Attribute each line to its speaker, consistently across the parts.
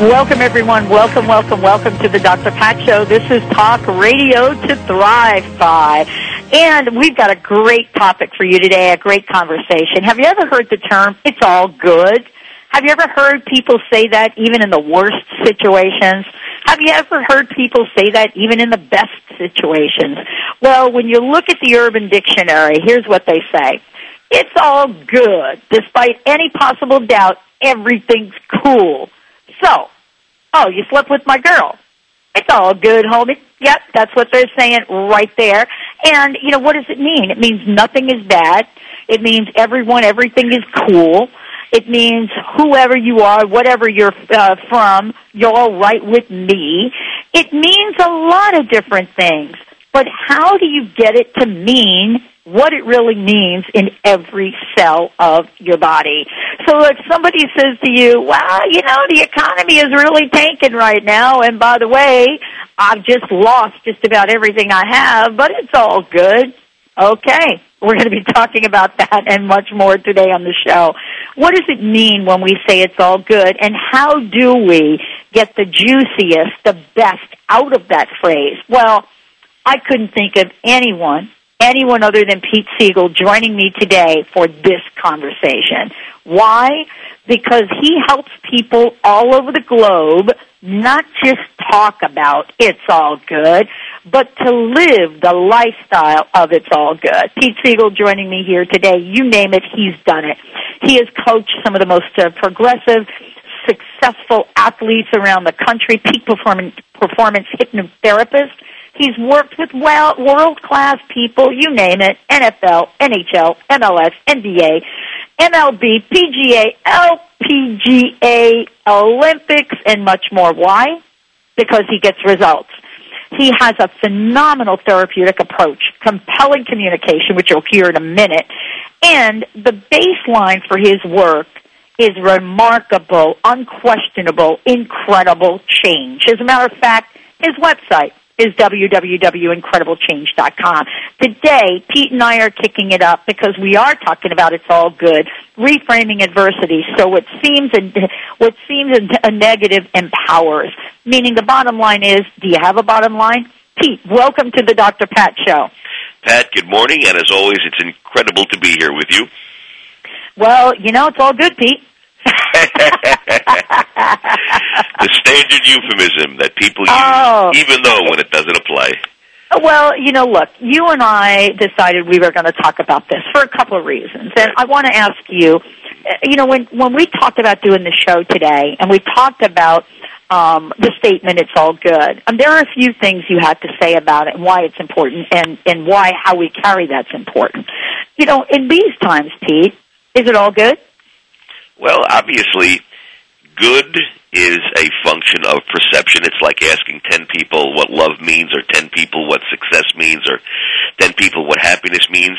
Speaker 1: Welcome, everyone. Welcome, welcome, welcome to the Dr. Pat Show. This is Talk Radio to Thrive by. And we've got a great topic for you today, a great conversation. Have you ever heard the term, it's all good? Have you ever heard people say that even in the worst situations? Have you ever heard people say that even in the best situations? Well, when you look at the Urban Dictionary, here's what they say. It's all good. Despite any possible doubt, everything's cool. So, oh, you slept with my girl. It's all good, homie. Yep, that's what they're saying right there. And, you know, what does it mean? It means nothing is bad. It means everyone, everything is cool. It means whoever you are, whatever you're uh, from, you're all right with me. It means a lot of different things. But how do you get it to mean what it really means in every cell of your body? So if somebody says to you, well, you know, the economy is really tanking right now, and by the way, I've just lost just about everything I have, but it's all good. Okay. We're going to be talking about that and much more today on the show. What does it mean when we say it's all good and how do we get the juiciest, the best out of that phrase? Well, I couldn't think of anyone, anyone other than Pete Siegel joining me today for this conversation. Why? Because he helps people all over the globe not just talk about it's all good, but to live the lifestyle of it's all good. Pete Siegel joining me here today. You name it, he's done it. He has coached some of the most uh, progressive, successful athletes around the country, peak performance, performance hypnotherapists. He's worked with well, world-class people, you name it, NFL, NHL, MLS, NBA, MLB, PGA, LPGA, Olympics, and much more. Why? Because he gets results. He has a phenomenal therapeutic approach, compelling communication, which you'll hear in a minute, and the baseline for his work is remarkable, unquestionable, incredible change. As a matter of fact, his website is www.incrediblechange.com. Today, Pete and I are kicking it up because we are talking about it's all good, reframing adversity. So what seems a, what seems a negative empowers. Meaning the bottom line is, do you have a bottom line? Pete, welcome to the Dr. Pat Show.
Speaker 2: Pat, good morning, and as always, it's incredible to be here with you.
Speaker 1: Well, you know, it's all good, Pete.
Speaker 2: The standard euphemism that people use,
Speaker 1: Oh.
Speaker 2: even though when it doesn't apply.
Speaker 1: Well, you know, look, you and I decided we were going to talk about this for a couple of reasons. And I want to ask you, uh, you know, when, when we talked about doing the show today and we talked about um, the statement, it's all good, and there are a few things you had to say about it and why it's important and, and why how we carry that's important. You know, in these times, Pete, is it all good?
Speaker 2: Well, obviously, good is a function of perception. It's like asking 10 people what love means, or 10 people what success means, or 10 people what happiness means.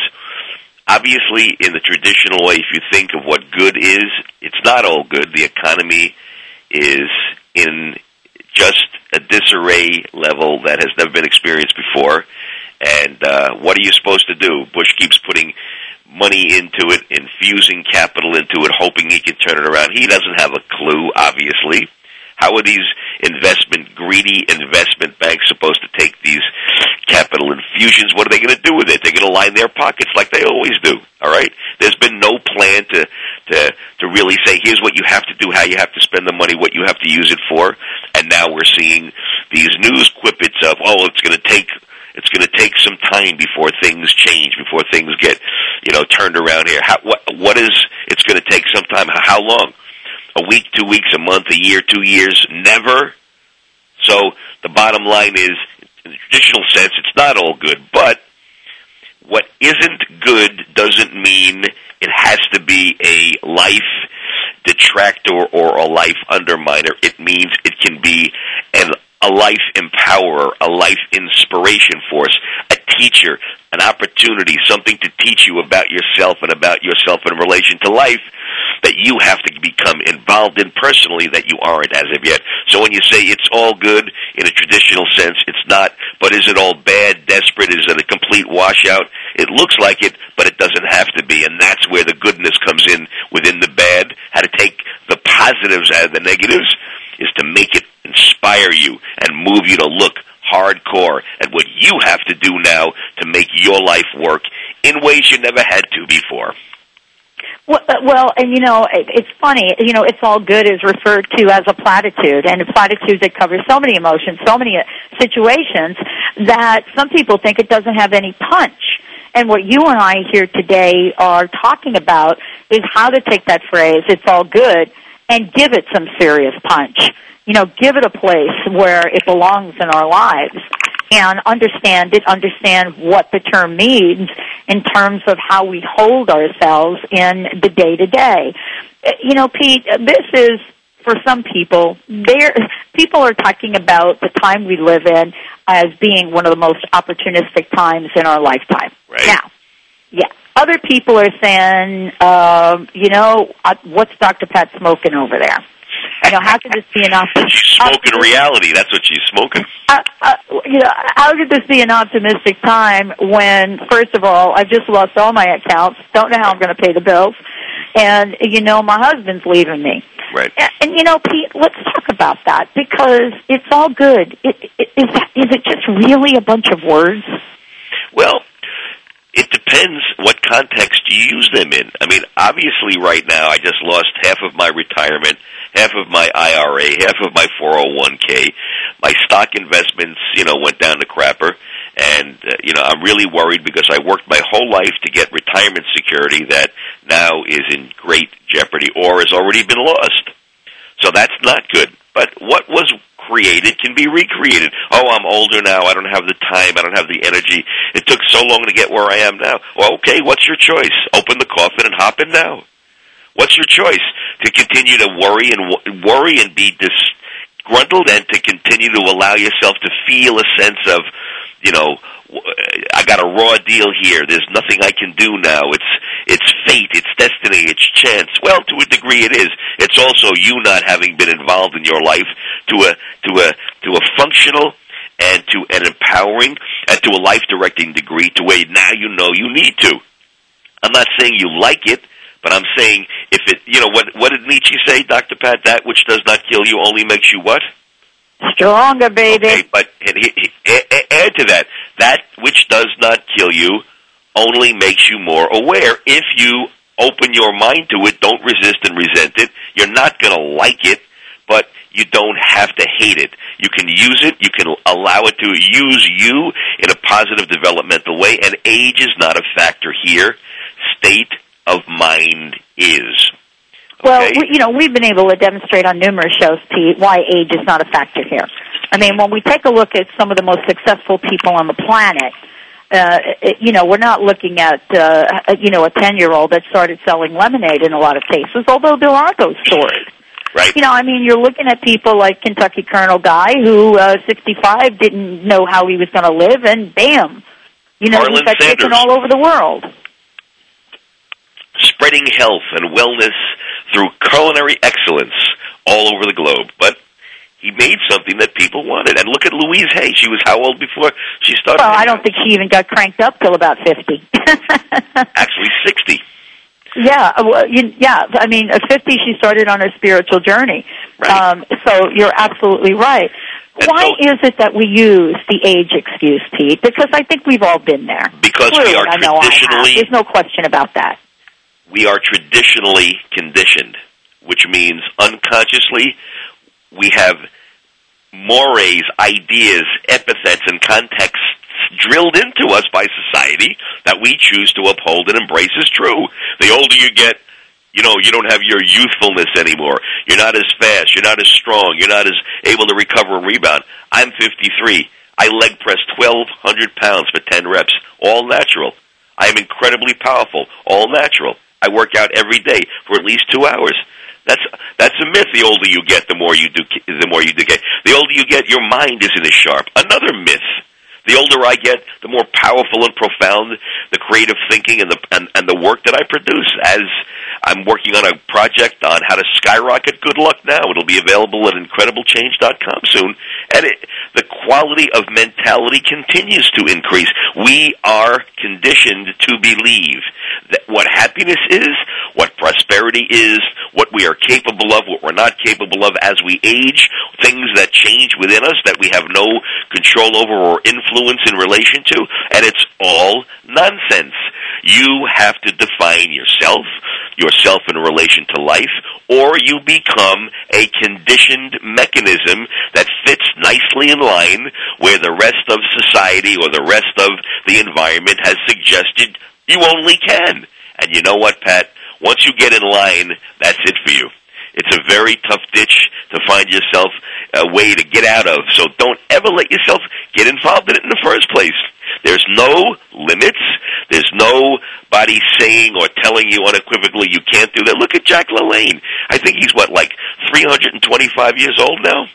Speaker 2: Obviously, in the traditional way, if you think of what good is, it's not all good. The economy is in just a disarray level that has never been experienced before. And uh, what are you supposed to do? Bush keeps putting money into it, infusing capital into it, hoping he can turn it around. He doesn't have a clue, obviously. How are these investment, greedy investment banks supposed to take these capital infusions? What are they going to do with it? They're going to line their pockets like they always do. All right. There's been no plan to to to really say here's what you have to do, how you have to spend the money, what you have to use it for. And now we're seeing these news quippets of oh, it's going to take it's going to take some time before things change, before things get you know turned around here. How, what what is it's going to take some time? How long? A week, two weeks, a month, a year, two years? Never. So the bottom line is, in the traditional sense, it's not all good, but what isn't good doesn't mean it has to be a life detractor or a life underminer. It means it can be an a life empowerer, a life inspiration force, a teacher, an opportunity, something to teach you about yourself and about yourself in relation to life that you have to become involved in personally that you aren't as of yet. So when you say it's all good in a traditional sense, it's not. But is it all bad, desperate? Is it a complete washout? It looks like it, but it doesn't have to be. And that's where the goodness comes in within the bad. How to take the positives out of the negatives is to make it inspire you and move you to look hardcore at what you have to do now to make your life work in ways you never had to before.
Speaker 1: Well, uh, and you know, it's funny. You know, it's all good is referred to as a platitude, and a platitude that covers so many emotions, so many uh, situations that some people think it doesn't have any punch. And what you and I here today are talking about is how to take that phrase, "It's all good," and give it some serious punch. You know, give it a place where it belongs in our lives and understand it, understand what the term means in terms of how we hold ourselves in the day to day. You know, Pete, this is for some people, there people are talking about the time we live in as being one of the most opportunistic times in our lifetime.
Speaker 2: Right.
Speaker 1: Now, yeah. Other people are saying, um, you know, uh, what's Dr. Pat smoking over there? Know, how could this be an optimistic?
Speaker 2: She's smoking reality. That's what she's smoking.
Speaker 1: Uh, uh, you know, how could this be an optimistic time when, first of all, I've just lost all my accounts, don't know how I'm going to pay the bills, and you know, my husband's leaving me.
Speaker 2: Right.
Speaker 1: And, and you know, Pete, let's talk about that because it's all good. It, it, is that is it just really a bunch of words?
Speaker 2: Well, it depends what context you use them in. I mean, obviously, right now, I just lost half of my retirement, half of my IRA, half of my 401k. My stock investments, you know, went down to crapper. And, uh, you know, I'm really worried because I worked my whole life to get retirement security that now is in great jeopardy or has already been lost. So that's not good. But what was created can be recreated. Oh, I'm older now. I don't have the time. I don't have the energy. It took so long to get where I am now. Well, okay, what's your choice? Open the coffin and hop in now. What's your choice? To continue to worry and worry and be disgruntled and to continue to allow yourself to feel a sense of, you know, I got a raw deal here. There's nothing I can do now. It's it's fate, it's destiny, it's chance. Well, to a degree it is. It's also you not having been involved in your life to a to a to a functional and to an empowering and to a life directing degree to where now you know you need to. I'm not saying you like it, but I'm saying if it you know what what did Nietzsche say, Dr. Pat, that which does not kill you only makes you what?
Speaker 1: Stronger, baby.
Speaker 2: Okay, but and he, he, add to that, that which does not kill you only makes you more aware. If you open your mind to it, don't resist and resent it. You're not going to like it, but you don't have to hate it. You can use it. You can allow it to use you in a positive developmental way, and age is not a factor here. State of mind is.
Speaker 1: Well,
Speaker 2: Okay.
Speaker 1: we, you know, we've been able to demonstrate on numerous shows, Pete, why age is not a factor here. I mean, when we take a look at some of the most successful people on the planet, uh, it, you know, we're not looking at, uh, you know, a 10-year-old that started selling lemonade in a lot of cases, although there are those stories.
Speaker 2: Right.
Speaker 1: You know, I mean, you're looking at people like Kentucky Colonel Guy, who, uh, 65, didn't know how he was going to live, and bam, you know,
Speaker 2: Harlan
Speaker 1: he's got chicken
Speaker 2: Sanders.
Speaker 1: all over the world.
Speaker 2: Spreading health and wellness through culinary excellence all over the globe. But he made something that people wanted. And look at Louise Hay. She was how old before she started?
Speaker 1: Well, I don't think she even got cranked up till about 50.
Speaker 2: Actually, 60.
Speaker 1: Yeah, well, you, yeah. I mean, at fifty, she started on her spiritual journey.
Speaker 2: Right.
Speaker 1: Um, so you're absolutely right.
Speaker 2: And
Speaker 1: Why
Speaker 2: so-
Speaker 1: is it that we use the age excuse, Pete? Because I think we've all been there.
Speaker 2: Because we
Speaker 1: Clearly,
Speaker 2: are
Speaker 1: I know I
Speaker 2: traditionally-
Speaker 1: There's no question about that.
Speaker 2: We are traditionally conditioned, which means unconsciously we have mores, ideas, epithets, and contexts drilled into us by society that we choose to uphold and embrace as true. The older you get, you know, you don't have your youthfulness anymore. You're not as fast. You're not as strong. You're not as able to recover and rebound. I'm 53. I leg press 1,200 pounds for 10 reps, all natural. I am incredibly powerful, all natural. I work out every day for at least two hours. That's that's a myth. The older you get, the more you do. The more you decay. The older you get, your mind isn't as sharp. Another myth. The older I get, the more powerful and profound the creative thinking and the and, and the work that I produce. As I'm working on a project on how to skyrocket good luck now. It'll be available at incrediblechange.com soon. And it, the quality of mentality continues to increase. We are conditioned to believe that what happiness is, what prosperity is, what we are capable of, what we're not capable of as we age, things that change within us that we have no control over or influence in relation to, and it's all nonsense. You have to define yourself, yourself in relation to life, or you become a conditioned mechanism that fits nicely in line where the rest of society or the rest of the environment has suggested you only can. And you know what, Pat? Once you get in line, that's it for you. It's a very tough ditch to find yourself a way to get out of. So don't ever let yourself get involved in it in the first place. There's no limits. There's nobody saying or telling you unequivocally you can't do that. Look at Jack LaLanne. I think he's what, like 325 years old now?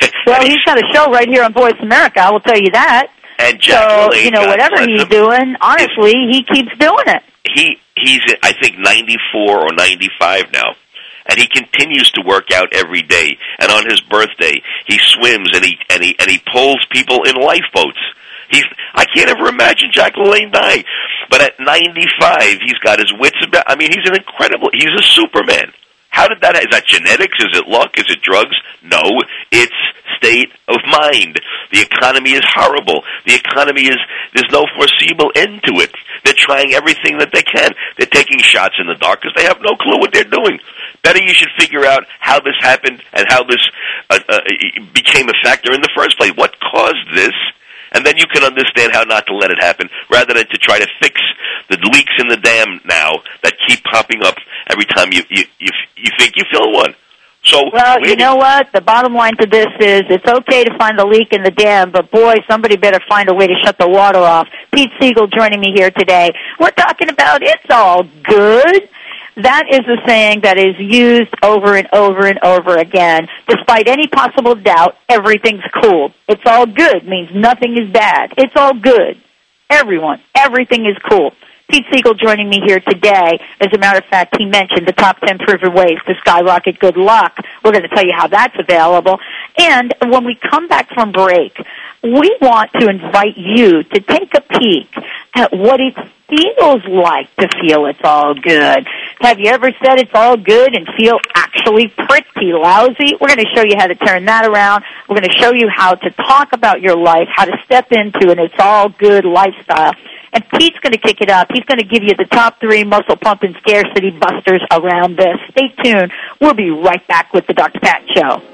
Speaker 1: well, he's got a show right here on Voice America. I will tell you that.
Speaker 2: And Jack
Speaker 1: so
Speaker 2: LaLanne,
Speaker 1: you know,
Speaker 2: God
Speaker 1: whatever he's
Speaker 2: him,
Speaker 1: doing, honestly, he keeps doing it.
Speaker 2: he he's I think 94 or 95 now. And he continues to work out every day. And on his birthday, he swims and he and he and he pulls people in lifeboats. He's I can't ever imagine Jack LaLanne dying. But at 95, he's got his wits about. I mean, he's an incredible. He's a Superman. How did that? Is that genetics? Is it luck? Is it drugs? No, it's state of mind. The economy is horrible. The economy is there's no foreseeable end to it. They're trying everything that they can. They're taking shots in the dark because they have no clue what they're doing. Better you should figure out how this happened and how this uh, uh, became a factor in the first place. What caused this? And then you can understand how not to let it happen, rather than to try to fix the leaks in the dam now that keep popping up every time you you you, you think you fill one. So
Speaker 1: Well, you know what? The bottom line to this is it's okay to find the leak in the dam, but boy, somebody better find a way to shut the water off. Pete Siegel joining me here today. We're talking about it's all good. That is a saying that is used over and over and over again. Despite any possible doubt, everything's cool. It's all good means nothing is bad. It's all good. Everyone, everything is cool. Pete Siegel joining me here today. As a matter of fact, he mentioned the top 10 proven ways to skyrocket good luck. We're going to tell you how that's available. And when we come back from break, we want to invite you to take a peek at what it feels like to feel it's all good. Have you ever said it's all good and feel actually pretty lousy? We're going to show you how to turn that around. We're going to show you how to talk about your life, how to step into an it's all good lifestyle. And Pete's going to kick it up. He's going to give you the top three muscle pumping scarcity busters around this. Stay tuned. We'll be right back with the Dr. Pat Show.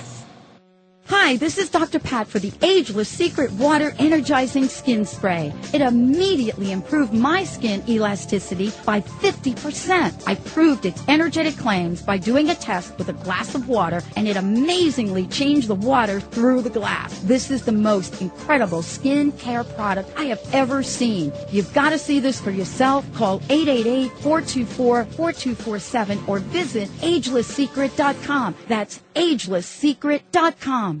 Speaker 3: Hi, this is Dr. Pat for the Ageless Secret Water Energizing Skin Spray. It immediately improved my skin elasticity by 50%. I proved its energetic claims by doing a test with a glass of water, and it amazingly changed the water through the glass. This is the most incredible skin care product I have ever seen. You've got to see this for yourself. Call 888-424-4247 or visit agelesssecret.com. That's agelesssecret.com.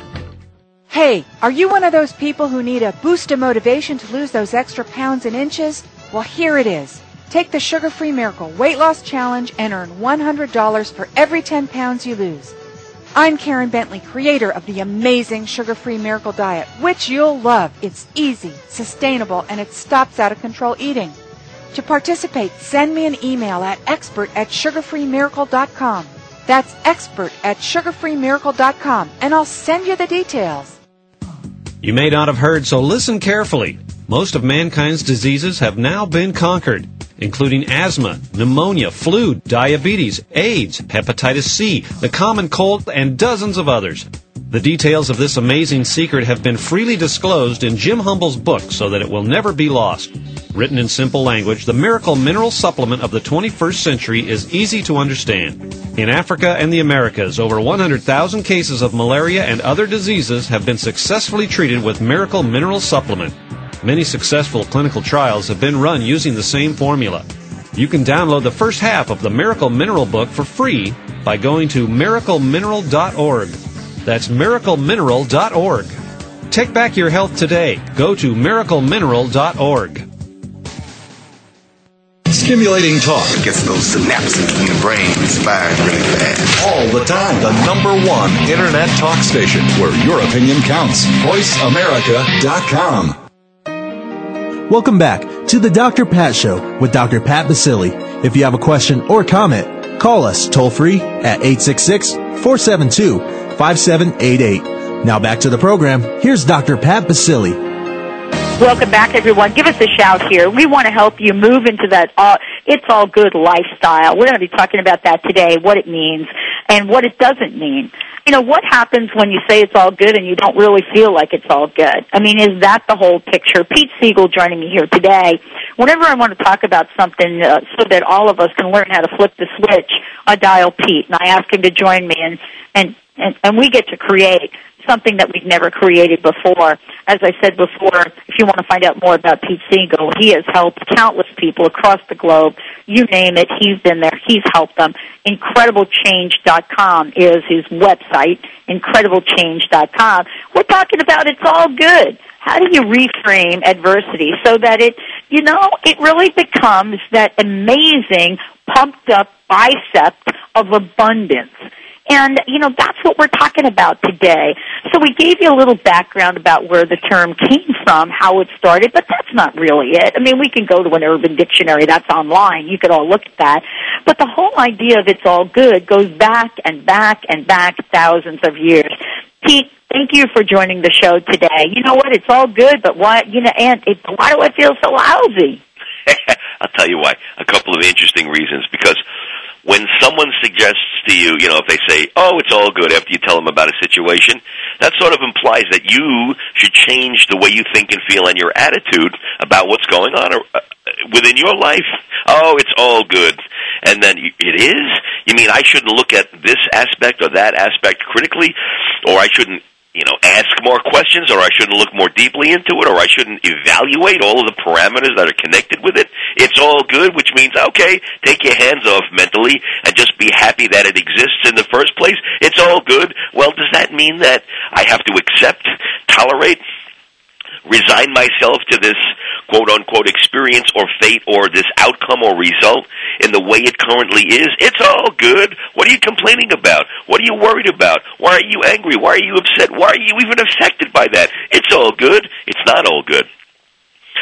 Speaker 4: Hey, are you one of those people who need a boost of motivation to lose those extra pounds and inches? Well, here it is. Take the Sugar Free Miracle Weight Loss Challenge and earn $100 for every 10 pounds you lose. I'm Karen Bentley, creator of the amazing Sugar Free Miracle Diet, which you'll love. It's easy, sustainable, and it stops out of control eating. To participate, send me an email at expert at sugarfreemiracle.com. That's expert at sugarfreemiracle.com, and I'll send you the details.
Speaker 5: You may not have heard, so listen carefully. Most of mankind's diseases have now been conquered, including asthma, pneumonia, flu, diabetes, AIDS, hepatitis C, the common cold, and dozens of others. The details of this amazing secret have been freely disclosed in Jim Humble's book so that it will never be lost. Written in simple language, the miracle mineral supplement of the 21st century is easy to understand. In Africa and the Americas, over 100,000 cases of malaria and other diseases have been successfully treated with miracle mineral supplement. Many successful clinical trials have been run using the same formula. You can download the first half of the Miracle Mineral book for free by going to miraclemineral.org. That's miraclemineral.org. Take back your health today. Go to miraclemineral.org.
Speaker 6: Stimulating talk
Speaker 7: It gets those synapses in the brain firing really fast.
Speaker 6: all the time. The number one internet talk station where your opinion counts. VoiceAmerica.com.
Speaker 8: Welcome back to the Dr. Pat Show with Dr. Pat Baccili. If you have a question or comment, call us toll free at 866-472-5788. Now back to the program. Here's Dr. Pat Baccili.
Speaker 1: Welcome back, everyone. Give us a shout here. We want to help you move into that all, it's all good lifestyle. We're going to be talking about that today, what it means and what it doesn't mean. You know, what happens when you say it's all good and you don't really feel like it's all good? I mean, is that the whole picture? Pete Siegel joining me here today. Whenever I want to talk about something uh, so that all of us can learn how to flip the switch, I dial Pete and I ask him to join me and, and, and, and we get to create something that we've never created before. As I said before, if you want to find out more about Pete Siegel, he has helped countless people across the globe. You name it, he's been there. He's helped them. IncredibleChange.com is his website. IncredibleChange.com. We're talking about it's all good. How do you reframe adversity so that it, you know, it really becomes that amazing pumped up bicep of abundance? And, you know, that's what we're talking about today. So we gave you a little background about where the term came from, how it started, but that's not really it. I mean, we can go to an urban dictionary. That's online. You could all look at that. But the whole idea of it's all good goes back and back and back thousands of years. Pete, thank you for joining the show today. You know what? It's all good, but why, you know, and it, why do I feel so lousy?
Speaker 2: I'll tell you why. A couple of interesting reasons. Because when someone suggests to you, you know, if they say, "Oh, it's all good," after you tell them about a situation, that sort of implies that you should change the way you think and feel and your attitude about what's going on uh, within your life. Oh, it's all good, and then it is. You mean I shouldn't look at this aspect or that aspect critically, or I shouldn't you know, ask more questions, or I shouldn't look more deeply into it, or I shouldn't evaluate all of the parameters that are connected with it. It's all good, which means, okay, take your hands off mentally and just be happy that it exists in the first place. It's all good. Well, does that mean that I have to accept, tolerate, resign myself to this quote unquote experience or fate or this outcome or result in the way it currently is, it's all good. What are you complaining about? What are you worried about? Why are you angry? Why are you upset? Why are you even affected by that? It's all good. It's not all good.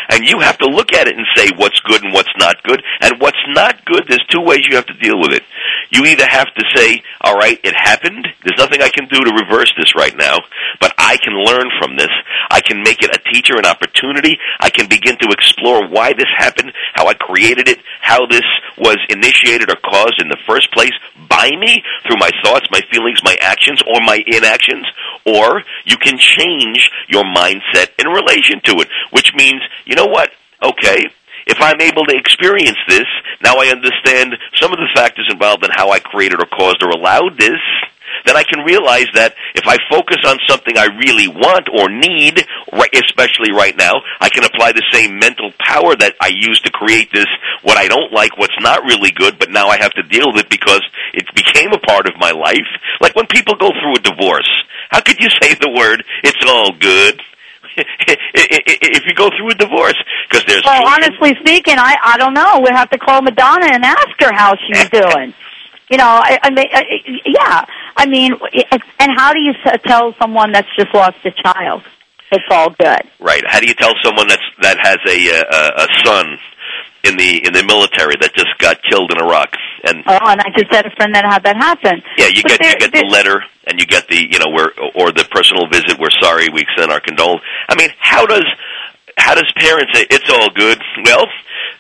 Speaker 2: And you have to look at it and say what's good and what's not good. And what's not good, there's two ways you have to deal with it. You either have to say, all right, it happened. There's nothing I can do to reverse this right now, but I can learn from this. I can make it a teacher, an opportunity. I can begin to explore why this happened, how I created it, how this was initiated or caused in the first place by me through my thoughts, my feelings, my actions, or my inactions. Or you can change your mindset in relation to it, which means, you know what? Okay, if I'm able to experience this, now I understand some of the factors involved in how I created or caused or allowed this, then I can realize that if I focus on something I really want or need, especially right now, I can apply the same mental power that I used to create this, what I don't like, what's not really good, but now I have to deal with it because it became a part of my life. Like when people go through a divorce, how could you say the word, it's all good? if you go through a divorce, because there's
Speaker 1: Well,
Speaker 2: children-
Speaker 1: honestly speaking, I I don't know. We'll have to call Madonna and ask her how she's doing. You know, I, I mean, I, yeah. I mean, and how do you s- tell someone that's just lost a child? It's all good.
Speaker 2: Right. How do you tell someone that's that has a uh, a son in the in the military that just got killed in Iraq? And
Speaker 1: Oh, and I just had a friend that had that happen.
Speaker 2: yeah, you
Speaker 1: But
Speaker 2: get you
Speaker 1: there-
Speaker 2: get the letter and you get the you know where or the personal visit. We're sorry. We extend our condolences. I mean, how does how does parents say it's all good? Well,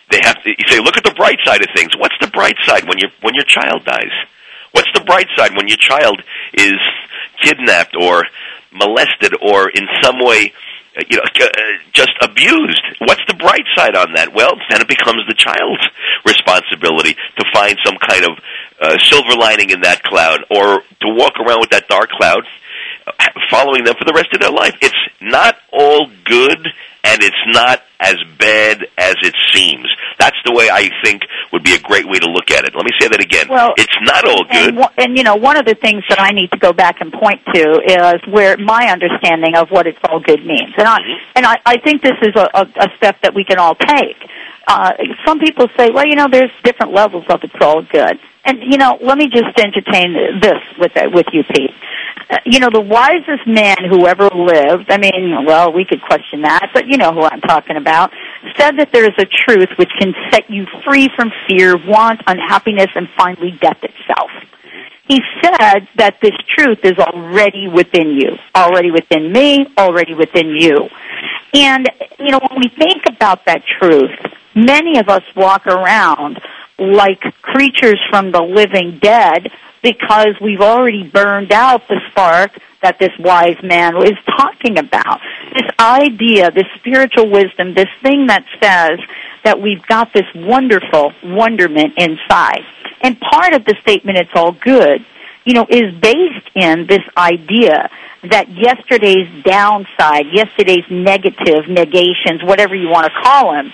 Speaker 2: they have to. You say, look at the bright side of things. What's the bright side when your when your child dies? What's the bright side when your child is kidnapped or molested or in some way, you know, uh, just abused? What's the bright side on that? Well, then it becomes the child's responsibility to find some kind of uh, silver lining in that cloud, or to walk around with that dark cloud, following them for the rest of their life. It's not all good, and it's not as bad as it seems. That's the way I think would be a great way to look at it. Let me say that again.
Speaker 1: Well,
Speaker 2: it's not all good.
Speaker 1: And, and you know, one of the things that I need to go back and point to is where my understanding of what it's all good means, and I
Speaker 2: Mm-hmm.
Speaker 1: and I, I think this is a, a, a step that we can all take. Uh, some people say, well, you know, there's different levels of it's all good, and you know, let me just entertain this with with you, Pete. Uh, you know, the wisest man who ever lived. I mean, well, we could question that, but you know who I'm talking about. Said that there is a truth which can set you free from fear, want, unhappiness, and finally death itself. He said that this truth is already within you, already within me, already within you. And, you know, when we think about that truth, many of us walk around like creatures from the living dead because we've already burned out the spark that this wise man is talking about. This idea, this spiritual wisdom, this thing that says that we've got this wonderful wonderment inside. And part of the statement, it's all good, you know, is based in this idea that yesterday's downside, yesterday's negative negations, whatever you want to call them,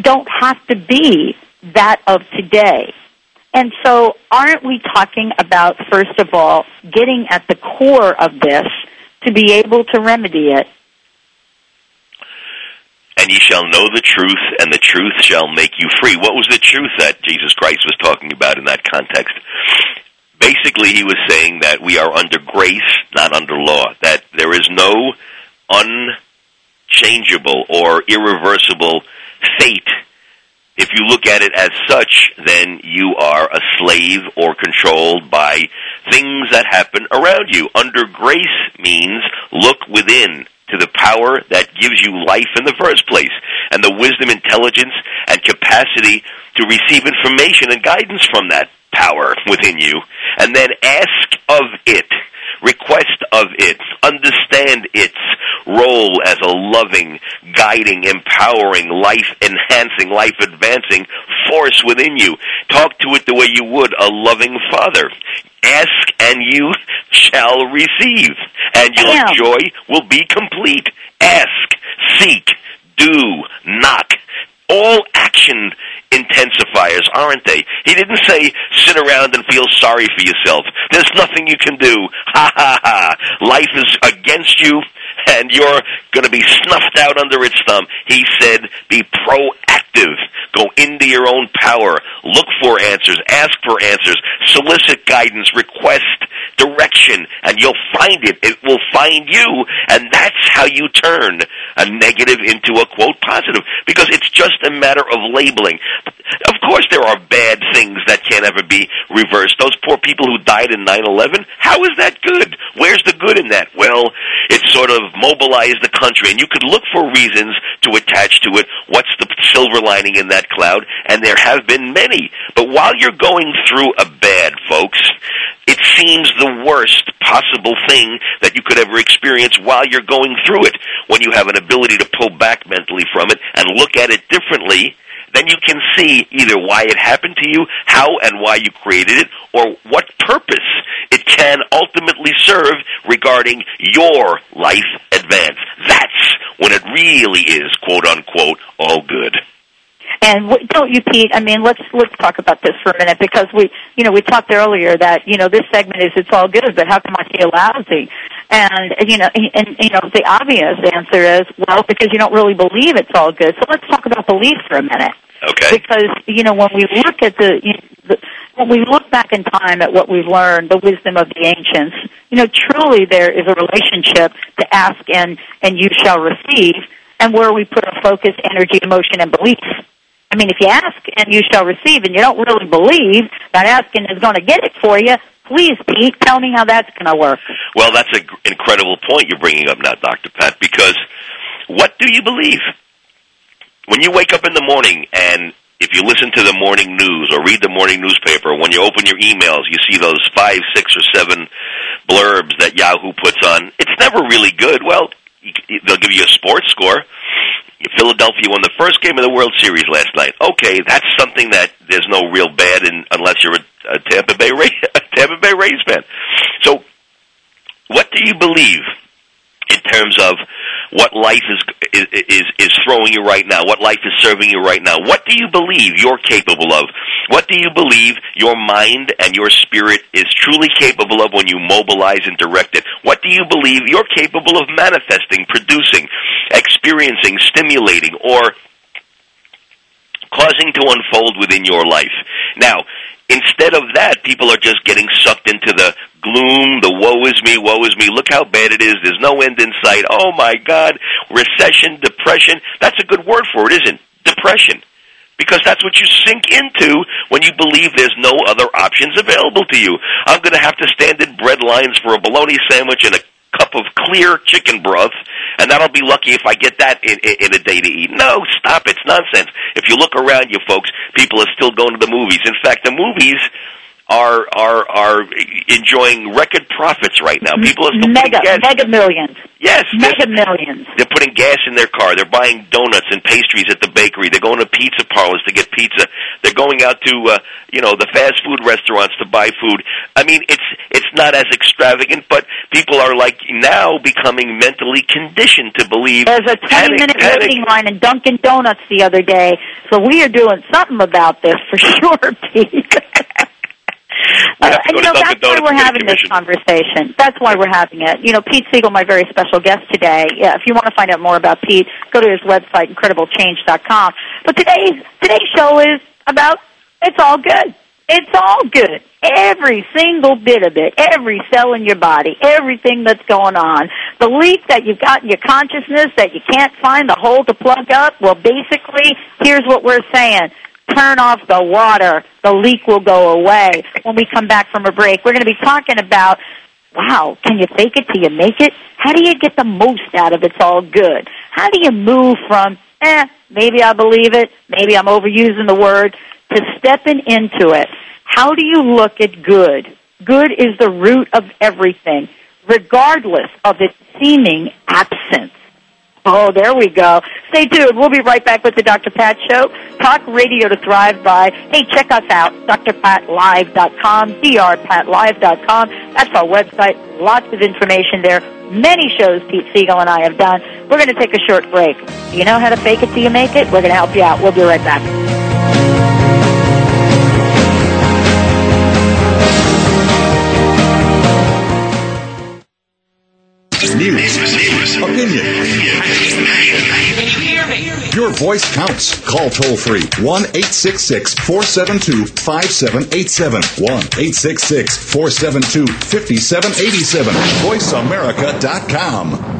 Speaker 1: don't have to be that of today. And so aren't we talking about, first of all, getting at the core of this to be able to remedy it?
Speaker 2: and ye shall know the truth, and the truth shall make you free. What was the truth that Jesus Christ was talking about in that context? Basically, he was saying that we are under grace, not under law. That there is no unchangeable or irreversible fate. If you look at it as such, then you are a slave or controlled by things that happen around you. Under grace means look within to the power that gives you life in the first place and the wisdom, intelligence, and capacity to receive information and guidance from that power within you and then ask of it request of it, understand its role as a loving, guiding, empowering, life enhancing, life advancing force within you. Talk to it the way you would a loving father. Ask and you shall receive, and your joy will be complete. Ask, seek, do, knock. All action intensifiers, aren't they? He didn't say sit around and feel sorry for yourself. There's nothing you can do. Ha ha ha. Life is against you and you're going to be snuffed out under its thumb. He said be proactive. Go into your own power. Look for answers. Ask for answers. Solicit guidance. Request direction and you'll find it. It will find you and that's how you turn a negative into a quote positive because it's just a matter of labeling. Of course there are bad things that can't ever be reversed. Those poor people who died in 9/11, how is that good? Where's the good in that? Well, it sort of mobilized the country and you could look for reasons to attach to it. What's the silver lining in that cloud? And there have been many. But while you're going through a bad, folks, it seems the worst possible thing that you could ever experience while you're going through it. When you have an ability to pull back mentally from it and look at it differently, then you can see either why it happened to you, how and why you created it, or what purpose it can ultimately serve regarding your life advance. That's when it really is, quote unquote, all good.
Speaker 1: And don't you, Pete? I mean, let's let's talk about this for a minute because we, you know, we talked earlier that you know this segment is it's all good, but how come I feel lousy? And you know, and you know, the obvious answer is well because you don't really believe it's all good. So let's talk about belief for a minute.
Speaker 2: Okay.
Speaker 1: Because you know, when we look at the, you the when we look back in time at what we've learned, the wisdom of the ancients, you know, truly there is a relationship to ask and and you shall receive, and where we put our focus, energy, emotion, and belief. I mean, if you ask and you shall receive, and you don't really believe that asking is going to get it for you, please, Pete, tell me how that's going to work.
Speaker 2: Well, that's an incredible point you're bringing up now, Dr. Pat, because what do you believe? When you wake up in the morning and if you listen to the morning news or read the morning newspaper, when you open your emails, you see those five, six, or seven blurbs that Yahoo puts on. It's never really good. Well, they'll give you a sports score. Philadelphia won the first game of the World Series last night. Okay, that's something that there's no real bad in unless you're a, a Tampa Bay Ray, a Tampa Bay Rays fan. So, what do you believe in terms of what life is is is throwing you right now, what life is serving you right now. What do you believe you're capable of? What do you believe your mind and your spirit is truly capable of when you mobilize and direct it? What do you believe you're capable of manifesting, producing, experiencing, stimulating, or causing to unfold within your life? Now, Instead of that, people are just getting sucked into the gloom, the woe is me, woe is me. Look how bad it is. There's no end in sight. Oh my God. Recession, depression. That's a good word for it, isn't? Depression. Because that's what you sink into when you believe there's no other options available to you. I'm going to have to stand in bread lines for a bologna sandwich and a cup of clear chicken broth, and that'll be lucky if I get that in, in, in a day to eat. No, stop. It's nonsense. If you look around you folks, people are still going to the movies. In fact, the movies are are are enjoying record profits right now. People are still
Speaker 1: mega
Speaker 2: gas.
Speaker 1: mega millions.
Speaker 2: Yes,
Speaker 1: mega millions.
Speaker 2: They're putting gas in their car. They're buying donuts and pastries at the bakery. They're going to pizza parlors to get pizza. They're going out to uh, you know the fast food restaurants to buy food. I mean, it's it's not as extravagant, but people are like now becoming mentally conditioned to believe.
Speaker 1: There's a
Speaker 2: ten
Speaker 1: minute
Speaker 2: panic.
Speaker 1: waiting line in Dunkin' Donuts the other day, so we are doing something about this for sure, Pete.
Speaker 2: We have to
Speaker 1: and
Speaker 2: go
Speaker 1: you know that's why we're having this conversation. That's why we're having it. You know, Pete Siegel, my very special guest today. Yeah, if you want to find out more about Pete, go to his website incrediblechange.com. But today's today's show is about it's all good. It's all good. Every single bit of it, every cell in your body, everything that's going on. The leak that you've got in your consciousness that you can't find the hole to plug up, well basically, here's what we're saying turn off the water. The leak will go away. When we come back from a break, we're going to be talking about, wow, can you fake it till you make it? How do you get the most out of it's all good? How do you move from, eh, maybe I believe it, maybe I'm overusing the word, to stepping into it? How do you look at good? Good is the root of everything, regardless of its seeming absence. Oh, there we go. Stay tuned. We'll be right back with the Dr. Pat Show. Talk radio to thrive by. Hey, check us out. drpatlive.com, drpatlive.com. That's our website. Lots of information there. Many shows Pete Siegel and I have done. We're going to take a short break. You know how to fake it till you make it? We're going to help you out. We'll be right back.
Speaker 6: Voice counts. Call toll free 1 866 472 5787. 1 866 472 5787. VoiceAmerica.com.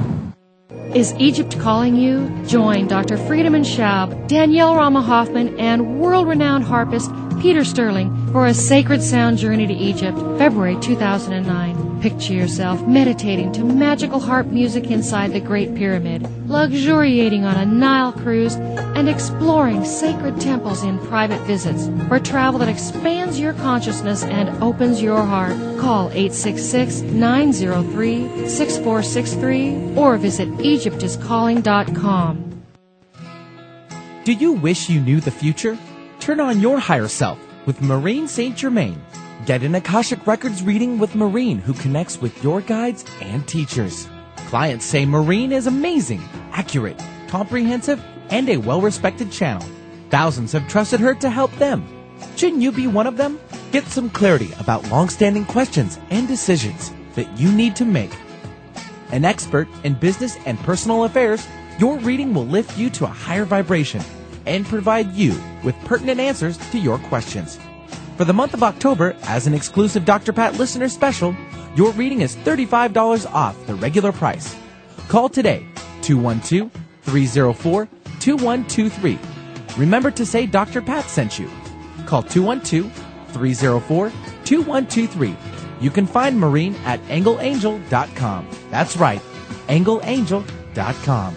Speaker 9: Is Egypt calling you? Join Dr. Friedemann Schaub, Danielle Rama Hoffman, and world renowned harpist Peter Sterling for a sacred sound journey to Egypt, February 2009. Picture yourself meditating to magical harp music inside the Great Pyramid, luxuriating on a Nile cruise, and exploring sacred temples in private visits for travel that expands your consciousness and opens your heart. Call 866 903 6463 or visit EgyptIsCalling.com.
Speaker 10: Do you wish you knew the future? Turn on your higher self with Maureen St. Germain. Get an Akashic Records reading with Maureen, who connects with your guides and teachers. Clients say Maureen is amazing, accurate, comprehensive, and a well respected channel. Thousands have trusted her to help them. Shouldn't you be one of them? Get some clarity about long standing questions and decisions that you need to make. An expert in business and personal affairs, your reading will lift you to a higher vibration and provide you with pertinent answers to your questions. For the month of October, as an exclusive Dr. Pat listener special, your reading is $35 off the regular price. Call today, 212 304 2123. Remember to say Dr. Pat sent you. Call 212 304 2123. You can find Maureen at angleangel.com. That's right, angleangel.com.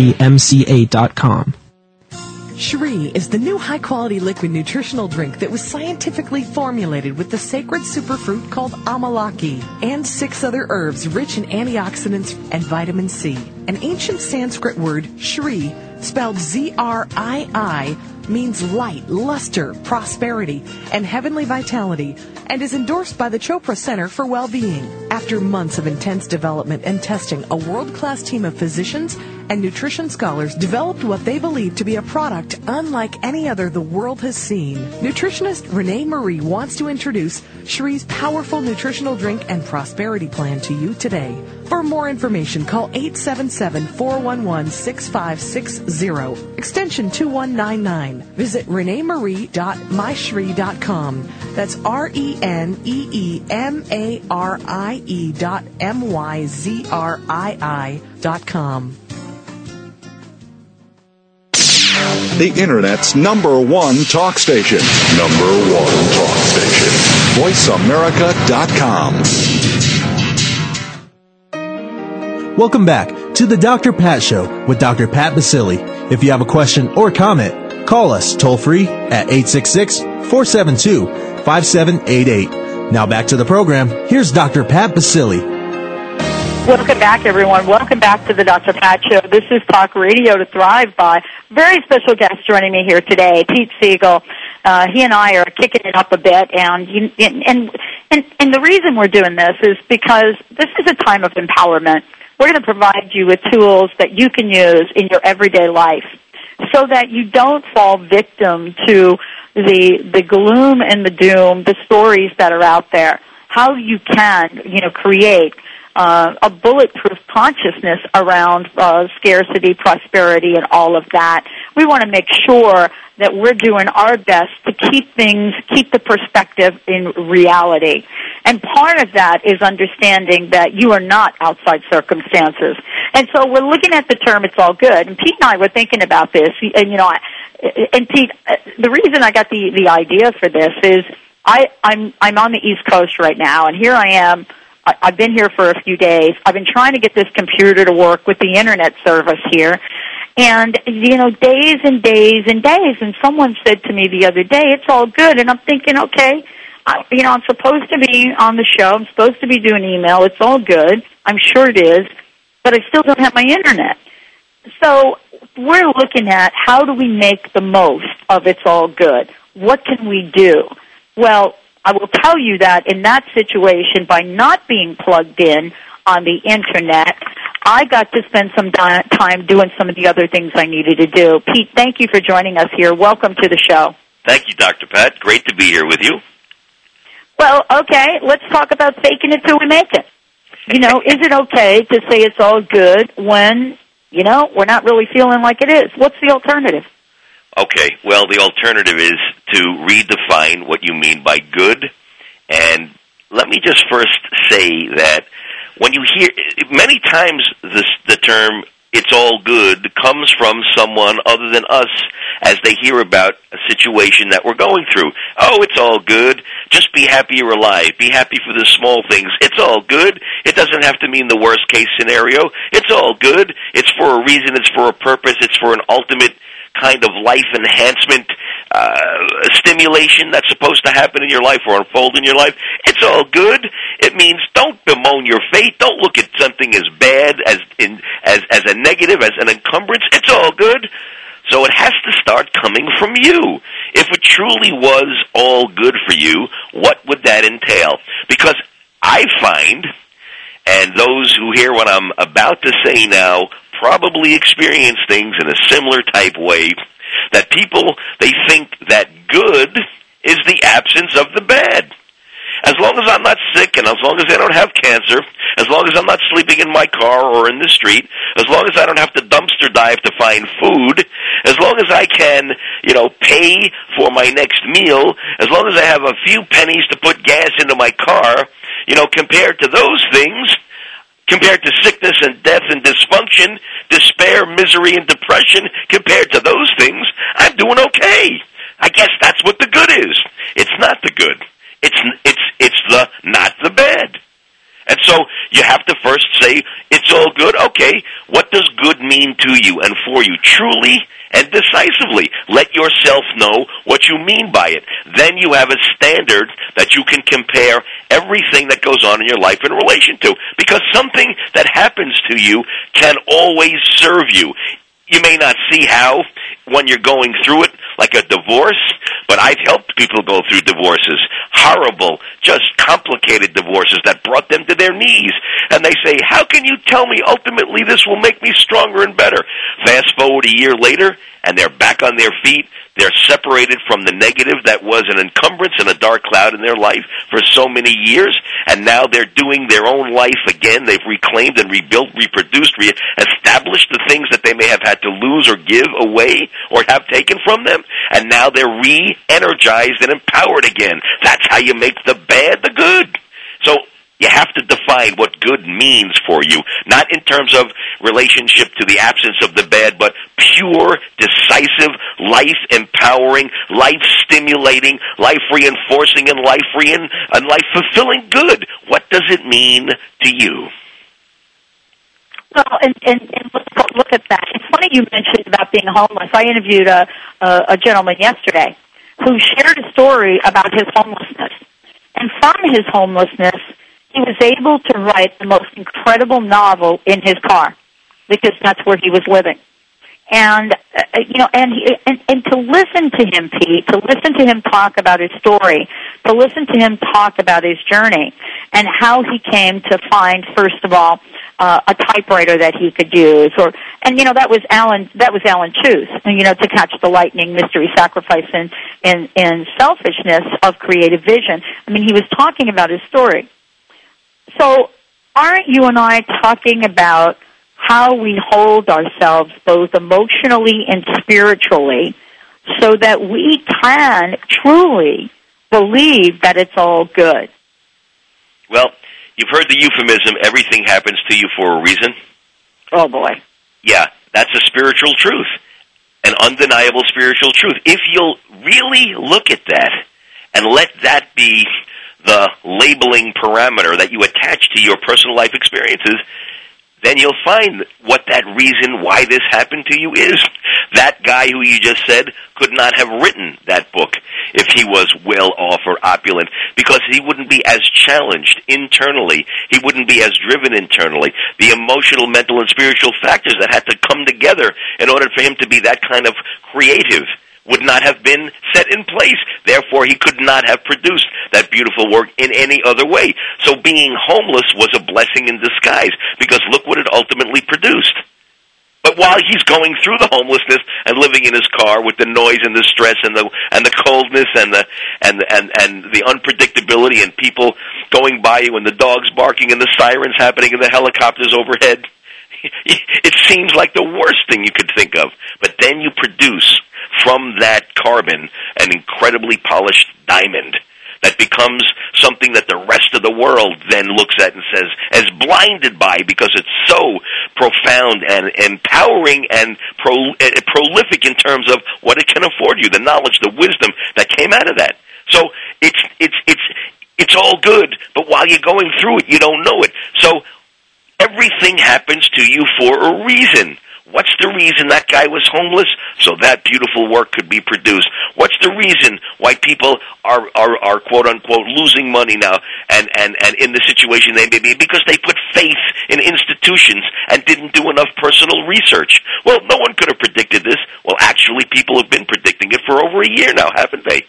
Speaker 11: Zrii is the new high quality liquid nutritional drink that was scientifically formulated with the sacred superfruit called amalaki and six other herbs rich in antioxidants and vitamin C. An ancient Sanskrit word, Zrii, spelled Z R I I, means light, luster, prosperity, and heavenly vitality, and is endorsed by the Chopra Center for Well-Being. After months of intense development and testing, a world-class team of physicians and nutrition scholars developed what they believe to be a product unlike any other the world has seen. Nutritionist Renee Marie wants to introduce Zrii's powerful nutritional drink and prosperity plan to you today. For more information, call 877-411-6560, extension 2199. Visit reneemarie.myzrii.com. That's R-E-N-E-E-M-A-R-I-E dot M-Y-Z-R-I-I dot com.
Speaker 6: The Internet's number one talk station. Number one talk station. VoiceAmerica.com.
Speaker 8: Welcome back to the Dr. Pat Show with Dr. Pat Baccili. If you have a question or comment, call us toll free at 866-472-5788. Now back to the program. Here's Dr. Pat Baccili.
Speaker 1: Welcome back, everyone. Welcome back to the Dr. Pat Show. This is Talk Radio to Thrive by. Very special guest joining me here today, Pete Siegel. Uh, he and I are kicking it up a bit, and, and and and the reason we're doing this is because this is a time of empowerment. We're going to provide you with tools that you can use in your everyday life, so that you don't fall victim to the the gloom and the doom, the stories that are out there. How you can, you know, create uh, a bulletproof consciousness around uh, scarcity, prosperity, and all of that. We want to make sure that we're doing our best to keep things, keep the perspective in reality. And part of that is understanding that you are not outside circumstances. And so we're looking at the term "it's all good." And Pete and I were thinking about this, and you know, I, and Pete, uh, the reason I got the the idea for this is I I'm I'm on the East Coast right now, and here I am I, I've been here for a few days. I've been trying to get this computer to work with the internet service here. And, you know, days and days and days. And someone said to me the other day, it's all good. And I'm thinking, okay, I, you know, I'm supposed to be on the show. I'm supposed to be doing email. It's all good. I'm sure it is. But I still don't have my internet. So we're looking at how do we make the most of it's all good? What can we do? Well, I will tell you that in that situation, by not being plugged in on the internet, I got to spend some di- time doing some of the other things I needed to do. Pete, thank you for joining us here. Welcome to the show.
Speaker 2: Thank you, Dr. Pat. Great to be here with you.
Speaker 1: Well, okay, let's talk about faking it till we make it. You know, is it okay to say it's all good when, you know, we're not really feeling like it is? What's the alternative?
Speaker 2: Okay, well, the alternative is to redefine what you mean by good. And let me just first say that when you hear, many times this, the term it's all good comes from someone other than us as they hear about a situation that we're going through. Oh, it's all good. Just be happy you're alive. Be happy for the small things. It's all good. It doesn't have to mean the worst case scenario. It's all good. It's for a reason. It's for a purpose. It's for an ultimate kind of life enhancement uh, stimulation that's supposed to happen in your life or unfold in your life. It's all good. It means don't bemoan your fate. Don't look at something as bad as in as as a negative as an encumbrance. It's all good. So it has to start coming from you. If it truly was all good for you, what would that entail? Because I find, and those who hear what I'm about to say now probably experience things in a similar type way, that people, they think that good is the absence of the bad. As long as I'm not sick and as long as I don't have cancer, as long as I'm not sleeping in my car or in the street, as long as I don't have to dumpster dive to find food, as long as I can, you know, pay for my next meal, as long as I have a few pennies to put gas into my car, you know, compared to those things, compared to sickness and death and dysfunction, despair, misery, and depression, compared to those things, I'm doing okay. I guess that's what the good is. It's not the good. It's it's it's the not the bad. And so you have to first say it's all good. Okay, what does good mean to you and for you truly and decisively? Let yourself know what you mean by it. Then you have a standard that you can compare everything that goes on in your life in relation to. Because something that happens to you can always serve you. You may not see how when you're going through it, like a divorce, but I've helped people go through divorces. Horrible, just complicated divorces that brought them to their knees. And they say, How can you tell me ultimately this will make me stronger and better? Fast forward a year later, and they're back on their feet. They're separated from the negative that was an encumbrance and a dark cloud in their life for so many years, and now they're doing their own life again. They've reclaimed and rebuilt, reproduced, re-established the things that they may have had to lose or give away or have taken from them, and now they're re-energized and empowered again. That's how you make the bad the good. So you have to define what good means for you, not in terms of relationship to the absence of the bad, but pure, decisive, life empowering, life stimulating, life reinforcing, and life re- and life fulfilling good. What does it mean to you?
Speaker 1: Well, and, and, and let's look at that. It's funny you mentioned about being homeless. I interviewed a, a, a gentleman yesterday who shared a story about his homelessness. And from his homelessness, he was able to write the most incredible novel in his car because that's where he was living. And uh, you know, and, he, and and to listen to him, Pete, to listen to him talk about his story, to listen to him talk about his journey, and how he came to find, first of all, uh, a typewriter that he could use, or and you know that was Alan that was Alan and you know to catch the lightning, mystery, sacrifice, and and and selfishness of creative vision. I mean, he was talking about his story. So, aren't you and I talking about how we hold ourselves both emotionally and spiritually so that we can truly believe that it's all good?
Speaker 2: Well, you've heard the euphemism, everything happens to you for a reason.
Speaker 1: Oh, boy.
Speaker 2: Yeah, that's a spiritual truth, an undeniable spiritual truth. If you'll really look at that and let that be the labeling parameter that you attach to your personal life experiences, then you'll find what that reason why this happened to you is. That guy who you just said could not have written that book if he was well off or opulent because he wouldn't be as challenged internally. He wouldn't be as driven internally. The emotional, mental, and spiritual factors that had to come together in order for him to be that kind of creative would not have been set in place. Therefore, he could not have produced that beautiful work in any other way. So being homeless was a blessing in disguise because look what it ultimately produced. But while he's going through the homelessness and living in his car with the noise and the stress and the and the coldness and the and and and the unpredictability and people going by you and the dogs barking and the sirens happening and the helicopters overhead, it seems like the worst thing you could think of. But then you produce from that carbon an incredibly polished diamond that becomes something that the rest of the world then looks at and says as blinded by because it's so profound and empowering and pro, uh, prolific in terms of what it can afford you, the knowledge, the wisdom that came out of that. So it's it's it's it's all good, but while you're going through it, you don't know it. So everything happens to you for a reason. What's the reason that guy was homeless? So that beautiful work could be produced. What's the reason why people are are, are quote unquote losing money now and, and, and in the situation they may be because they put faith in institutions and didn't do enough personal research. Well, no one could have predicted this. Well, actually people have been predicting it for over a year now, haven't they?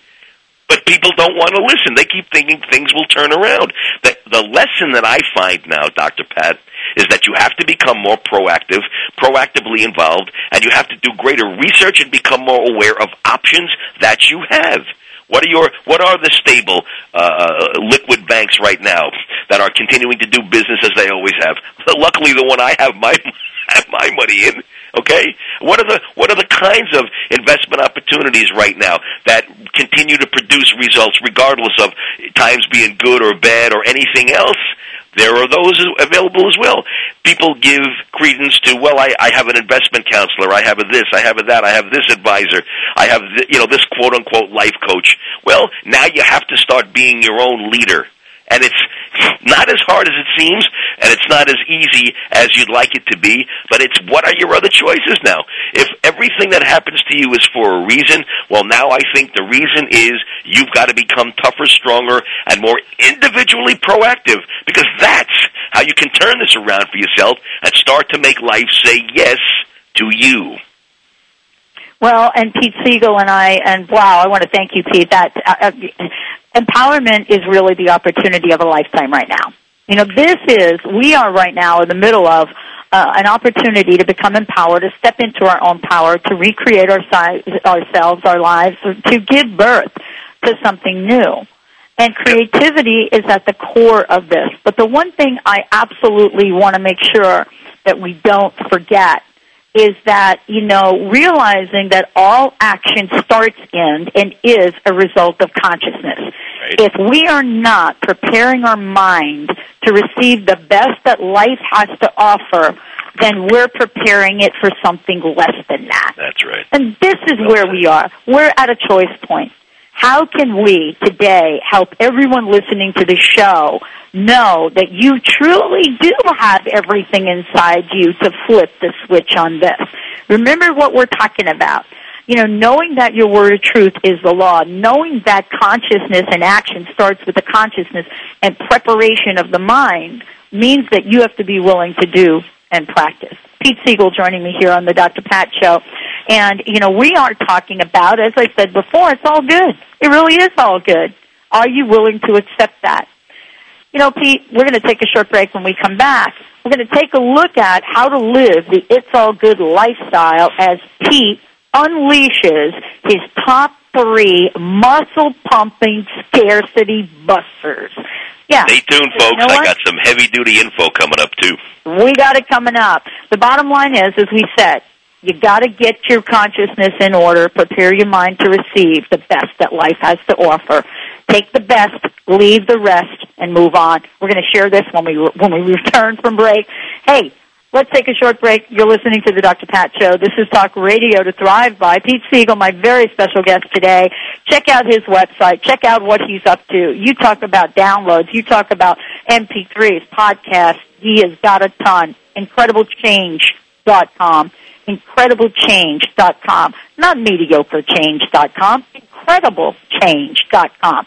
Speaker 2: But people don't want to listen. They keep thinking things will turn around. The, the lesson that I find now, Dr. Pat, is that you have to become more proactive, proactively involved, and you have to do greater research and become more aware of options that you have. What are your what are the stable uh, liquid banks right now that are continuing to do business as they always have? Luckily, the one I have my have my money in. Okay, what are the what are the kinds of investment opportunities right now that continue to produce results regardless of times being good or bad or anything else? There are those available as well. People give credence to, well, I, I have an investment counselor, I have a this, I have a that, I have this advisor, I have, th- you know, this quote unquote life coach. Well, now you have to start being your own leader and it's not as hard as it seems, and it's not as easy as you'd like it to be, but it's what are your other choices now? If everything that happens to you is for a reason, well, now I think the reason is you've got to become tougher, stronger, and more individually proactive, because that's how you can turn this around for yourself and start to make life say yes to you.
Speaker 1: Well, and Pete Siegel and I, and wow, I want to thank you, Pete. That uh, uh empowerment is really the opportunity of a lifetime right now. You know, this is, we are right now in the middle of uh, an opportunity to become empowered, to step into our own power, to recreate our ourselves, our lives, to give birth to something new. And creativity is at the core of this. But the one thing I absolutely want to make sure that we don't forget is that, you know, realizing that all action starts in and is a result of consciousness. Right. If we are not preparing our mind to receive the best that life has to offer, then we're preparing it for something less than that.
Speaker 2: That's right.
Speaker 1: And this is well where we are. We're at a choice point. How can we today help everyone listening to the show know that you truly do have everything inside you to flip the switch on this? Remember what we're talking about. You know, knowing that your word of truth is the law, knowing that consciousness and action starts with the consciousness and preparation of the mind means that you have to be willing to do and practice. Pete Siegel joining me here on the Dr. Pat Show. And, you know, we are talking about, as I said before, it's all good. It really is all good. Are you willing to accept that? You know, Pete, we're going to take a short break when we come back. We're going to take a look at how to live the It's All Good lifestyle as Pete unleashes his top three muscle pumping scarcity busters. Yeah.
Speaker 2: Stay tuned, folks. You know I got some heavy duty info coming up too.
Speaker 1: We got it coming up. The bottom line is, as we said, you got to get your consciousness in order, prepare your mind to receive the best that life has to offer. Take the best, leave the rest, and move on. We're going to share this when we when we return from break. Hey, let's take a short break. You're listening to the Dr. Pat Show. This is Talk Radio to Thrive by Pete Siegel, my very special guest today. Check out his website. Check out what he's up to. You talk about downloads. You talk about MP3s, podcasts. He has got a ton. IncredibleChange.com incrediblechange.com. Not mediocrechange.com, incrediblechange.com.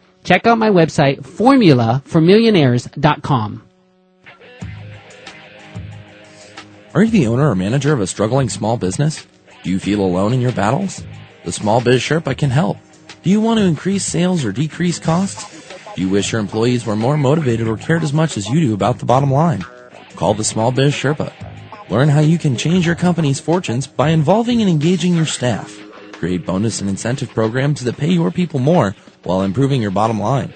Speaker 12: Check out my website, formulaformillionaires.com.
Speaker 10: Are you the owner or manager of a struggling small business? Do you feel alone in your battles? The Small Biz Sherpa can help. Do you want to increase sales or decrease costs? Do you wish your employees were more motivated or cared as much as you do about the bottom line? Call the Small Biz Sherpa. Learn how you can change your company's fortunes by involving and engaging your staff. Create bonus and incentive programs that pay your people more while improving your bottom line.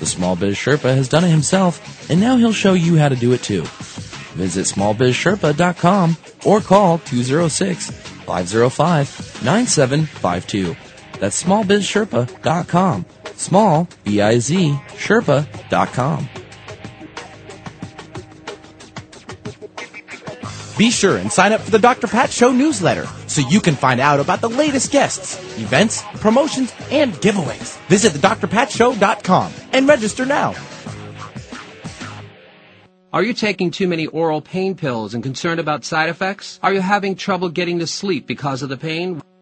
Speaker 10: The Small Biz Sherpa has done it himself, and now he'll show you how to do it too. Visit smallbizsherpa.com or call 206-505-9752. That's smallbizsherpa.com. Small, B-I-Z, Sherpa.com.
Speaker 8: Be sure and sign up for the Dr. Pat Show newsletter so you can find out about the latest guests, events, promotions, and giveaways. Visit thedrpatshow.com and register now.
Speaker 13: Are you taking too many oral pain pills and concerned about side effects? Are you having trouble getting to sleep because of the pain?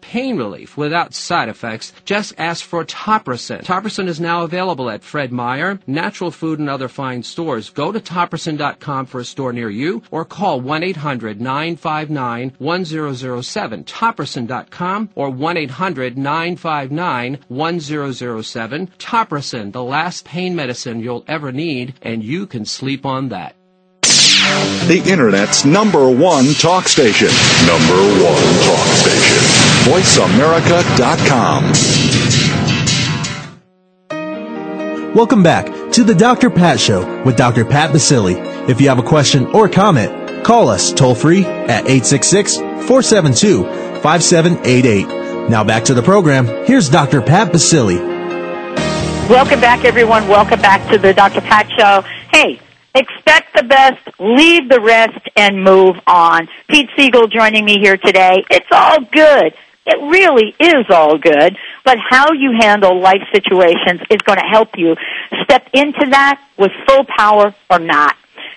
Speaker 13: pain relief without side effects, just ask for Topricin. Topricin is now available at Fred Meyer, Natural Food, and other fine stores. Go to Topricin.com for a store near you or call 1-800-959-1007. Topricin.com or 1-800-959-1007. Topricin, the last pain medicine you'll ever need, and you can sleep on that.
Speaker 6: The Internet's number one talk station. Number one talk station. VoiceAmerica.com.
Speaker 8: Welcome back to the Dr. Pat Show with Dr. Pat Baccili. If you have a question or comment, call us toll free at 866-472-5788. Now back to the program. Here's Dr. Pat Baccili.
Speaker 1: Welcome back, everyone. Welcome back to the Dr. Pat Show. Hey, expect the best, leave the rest, and move on. Pete Siegel joining me here today. It's all good. It really is all good, but how you handle life situations is going to help you step into that with full power or not.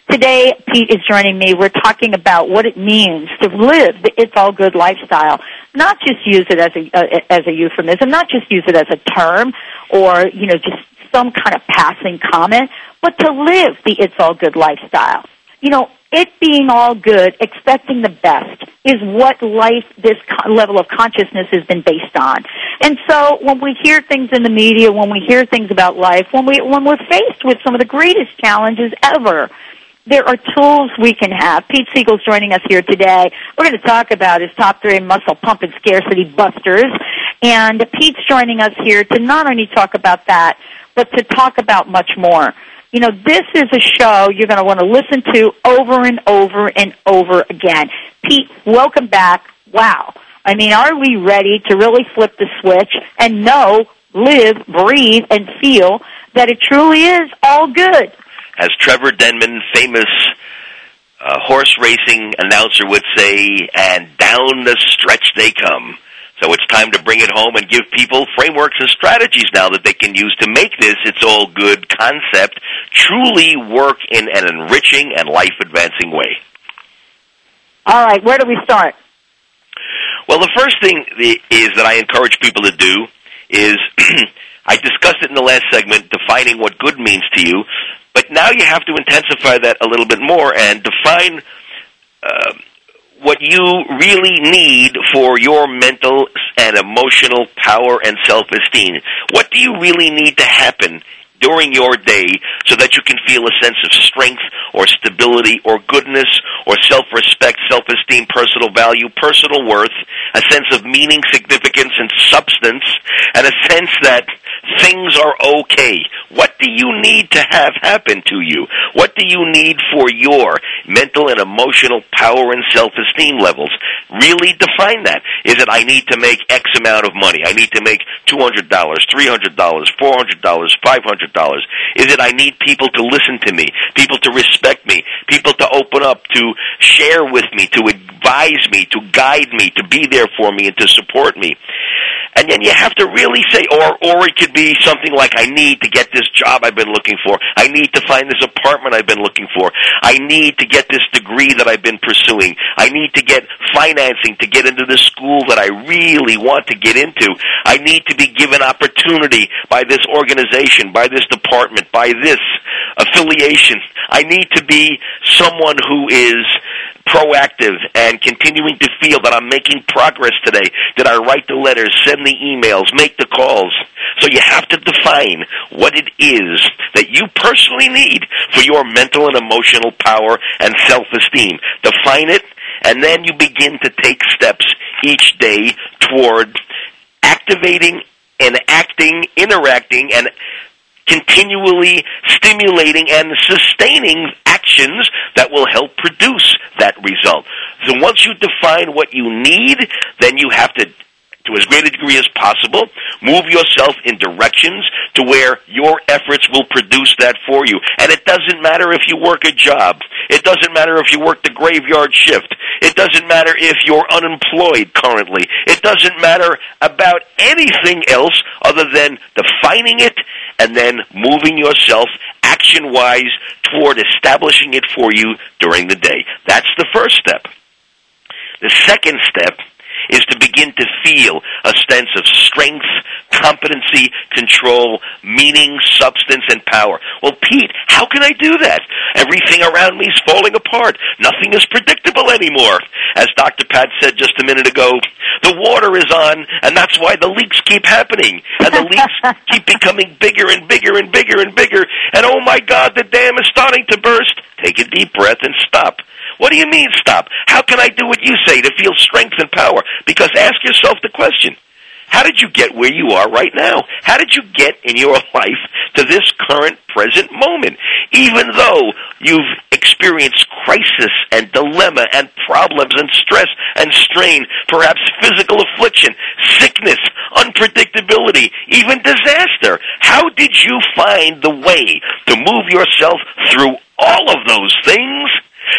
Speaker 1: Today, Pete is joining me. We're talking about what it means to live the "It's All Good" lifestyle. Not just use it as a uh, as a euphemism, not just use it as a term, or you know, just some kind of passing comment, but to live the "It's All Good" lifestyle. You know, it being all good, expecting the best, is what life, this level of consciousness has been based on. And so when we hear things in the media, when we hear things about life, when we, when we're faced with some of the greatest challenges ever, there are tools we can have. Pete Siegel's joining us here today. We're going to talk about his top three muscle pump and scarcity busters. And Pete's joining us here to not only talk about that, but to talk about much more. You know, this is a show you're going to want to listen to over and over and over again. Pete, welcome back. Wow. I mean, are we ready to really flip the switch and know, live, breathe, and feel that it truly is all good?
Speaker 2: As Trevor Denman, famous uh, horse racing announcer, would say, and down the stretch they come. So it's time to bring it home and give people frameworks and strategies now that they can use to make this it's all good concept truly work in an enriching and life advancing way.
Speaker 1: All right, where do we start?
Speaker 2: Well, the first thing is that I encourage people to do is I discussed it in the last segment, defining what good means to you, but now you have to intensify that a little bit more and define uh, what you really need for your mental and emotional power and self-esteem. What do you really need to happen during your day so that you can feel a sense of strength or stability or goodness or self-respect, self-esteem, personal value, personal worth, a sense of meaning, significance, and substance, and a sense that things are okay. What do you need to have happen to you? What do you need for your mental and emotional power and self-esteem levels? Really define that. Is it I need to make X amount of money? I need to make $200, $300, $400, $500? Is it I need people to listen to me, people to respect me, people to open up, to share with me, to advise me, to guide me, to be there for me, and to support me? And then you have to really say, or, or it could be something like, I need to get this job I've been looking for. I need to find this apartment I've been looking for. I need to get this degree that I've been pursuing. I need to get financing to get into this school that I really want to get into. I need to be given opportunity by this organization, by this department, by this affiliation. I need to be someone who is proactive and continuing to feel that I'm making progress today. Did I write the letters, send the emails, make the calls? So you have to define what it is that you personally need for your mental and emotional power and self-esteem. Define it, and then you begin to take steps each day toward activating and acting, interacting, and continually stimulating and sustaining that will help produce that result. So once you define what you need, then you have to to as great a degree as possible, move yourself in directions to where your efforts will produce that for you. And it doesn't matter if you work a job. It doesn't matter if you work the graveyard shift. It doesn't matter if you're unemployed currently. It doesn't matter about anything else other than defining it and then moving yourself action wise toward establishing it for you during the day. That's the first step. The second step is to begin to feel a sense of strength, competency, control, meaning, substance, and power. Well, Pete, how can I do that? Everything around me is falling apart. Nothing is predictable anymore. As Dr. Pat said just a minute ago, the water is on, and that's why the leaks keep happening. And the leaks keep becoming bigger and bigger and bigger and bigger. And oh my God, the dam is starting to burst. Take a deep breath and stop. What do you mean stop? How can I do what you say to feel strength and power? Because ask yourself the question. How did you get where you are right now? How did you get in your life to this current present moment? Even though you've experienced crisis and dilemma and problems and stress and strain, perhaps physical affliction, sickness, unpredictability, even disaster, how did you find the way to move yourself through all of those things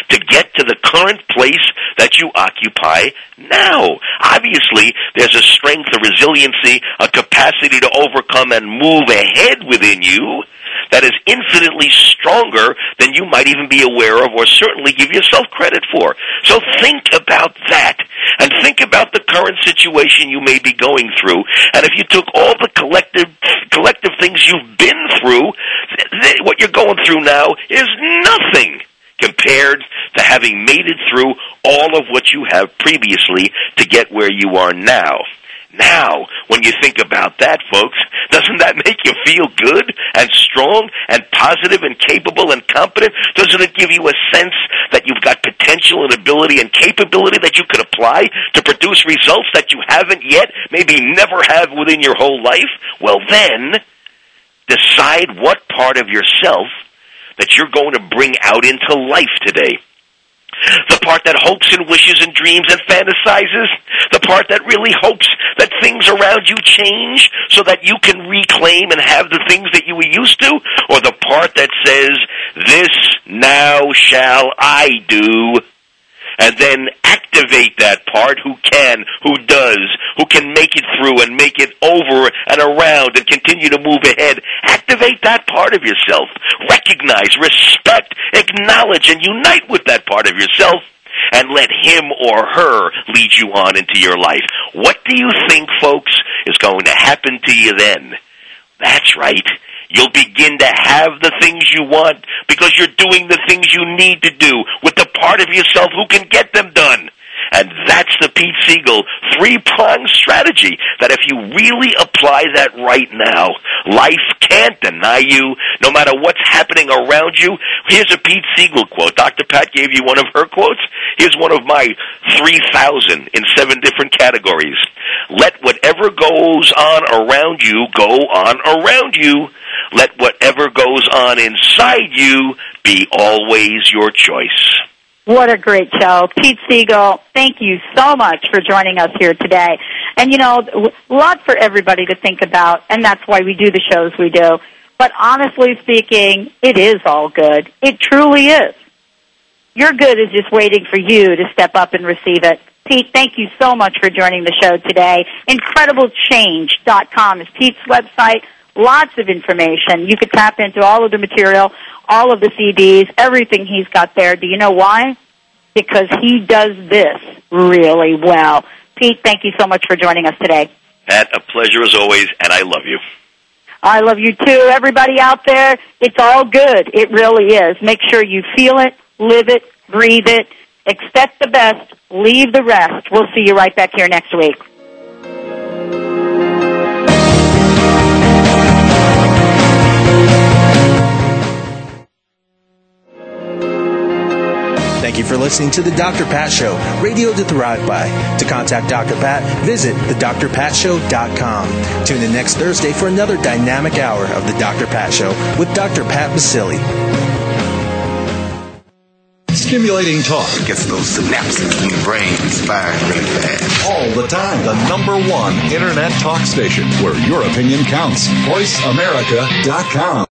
Speaker 2: to get to the current place that you occupy now. Obviously, there's a strength, a resiliency, a capacity to overcome and move ahead within you that is infinitely stronger than you might even be aware of or certainly give yourself credit for. So think about that and think about the current situation you may be going through and if you took all the collective collective things you've been through th- th- what you're going through now is nothing compared to having made it through all of what you have previously to get where you are now. Now, when you think about that, folks, doesn't that make you feel good and strong and positive and capable and competent? Doesn't it give you a sense that you've got potential and ability and capability that you could apply to produce results that you haven't yet, maybe never have within your whole life? Well, then, decide what part of yourself that you're going to bring out into life today. The part that hopes and wishes and dreams and fantasizes. The part that really hopes that things around you change so that you can reclaim and have the things that you were used to. Or the part that says, this now shall I do and then activate that part who can, who does, who can make it through and make it over and around and continue to move ahead. Activate that part of yourself. Recognize, respect, acknowledge, and unite with that part of yourself and let him or her lead you on into your life. What do you think, folks, is going to happen to you then? That's right. You'll begin to have the things you want because you're doing the things you need to do with the part of yourself who can get them done. And that's the Pete Siegel three-pronged strategy that if you really apply that right now, life can't deny you, no matter what's happening around you. Here's a Pete Siegel quote. Dr. Pat gave you one of her quotes. Here's one of my 3,000 in seven different categories. Let whatever goes on around you go on around you. Let whatever goes on inside you be always your choice.
Speaker 1: What a great show. Pete Siegel, thank you so much for joining us here today. And you know, a lot for everybody to think about, and that's why we do the shows we do. But honestly speaking, it is all good. It truly is. Your good is just waiting for you to step up and receive it. Pete, thank you so much for joining the show today. IncredibleChange.com is Pete's website. Lots of information. You could tap into all of the material, all of the CDs, everything he's got there. Do you know why? Because he does this really well. Pete, thank you so much for joining us today.
Speaker 2: Pat, a pleasure as always, and I love you.
Speaker 1: I love you too. Everybody out there, it's all good. It really is. Make sure you feel it, live it, breathe it, expect the best, leave the rest. We'll see you right back here next week.
Speaker 8: You for listening to The Dr. Pat Show, radio to thrive by. To contact Dr. Pat, visit thedrpatshow.com. Tune in next Thursday for another dynamic hour of The Dr. Pat Show with Dr. Pat Baccili.
Speaker 6: Stimulating talk.
Speaker 7: Gets those synapses in the brain firing really fast.
Speaker 6: All the time. The number one internet talk station where your opinion counts. VoiceAmerica.com.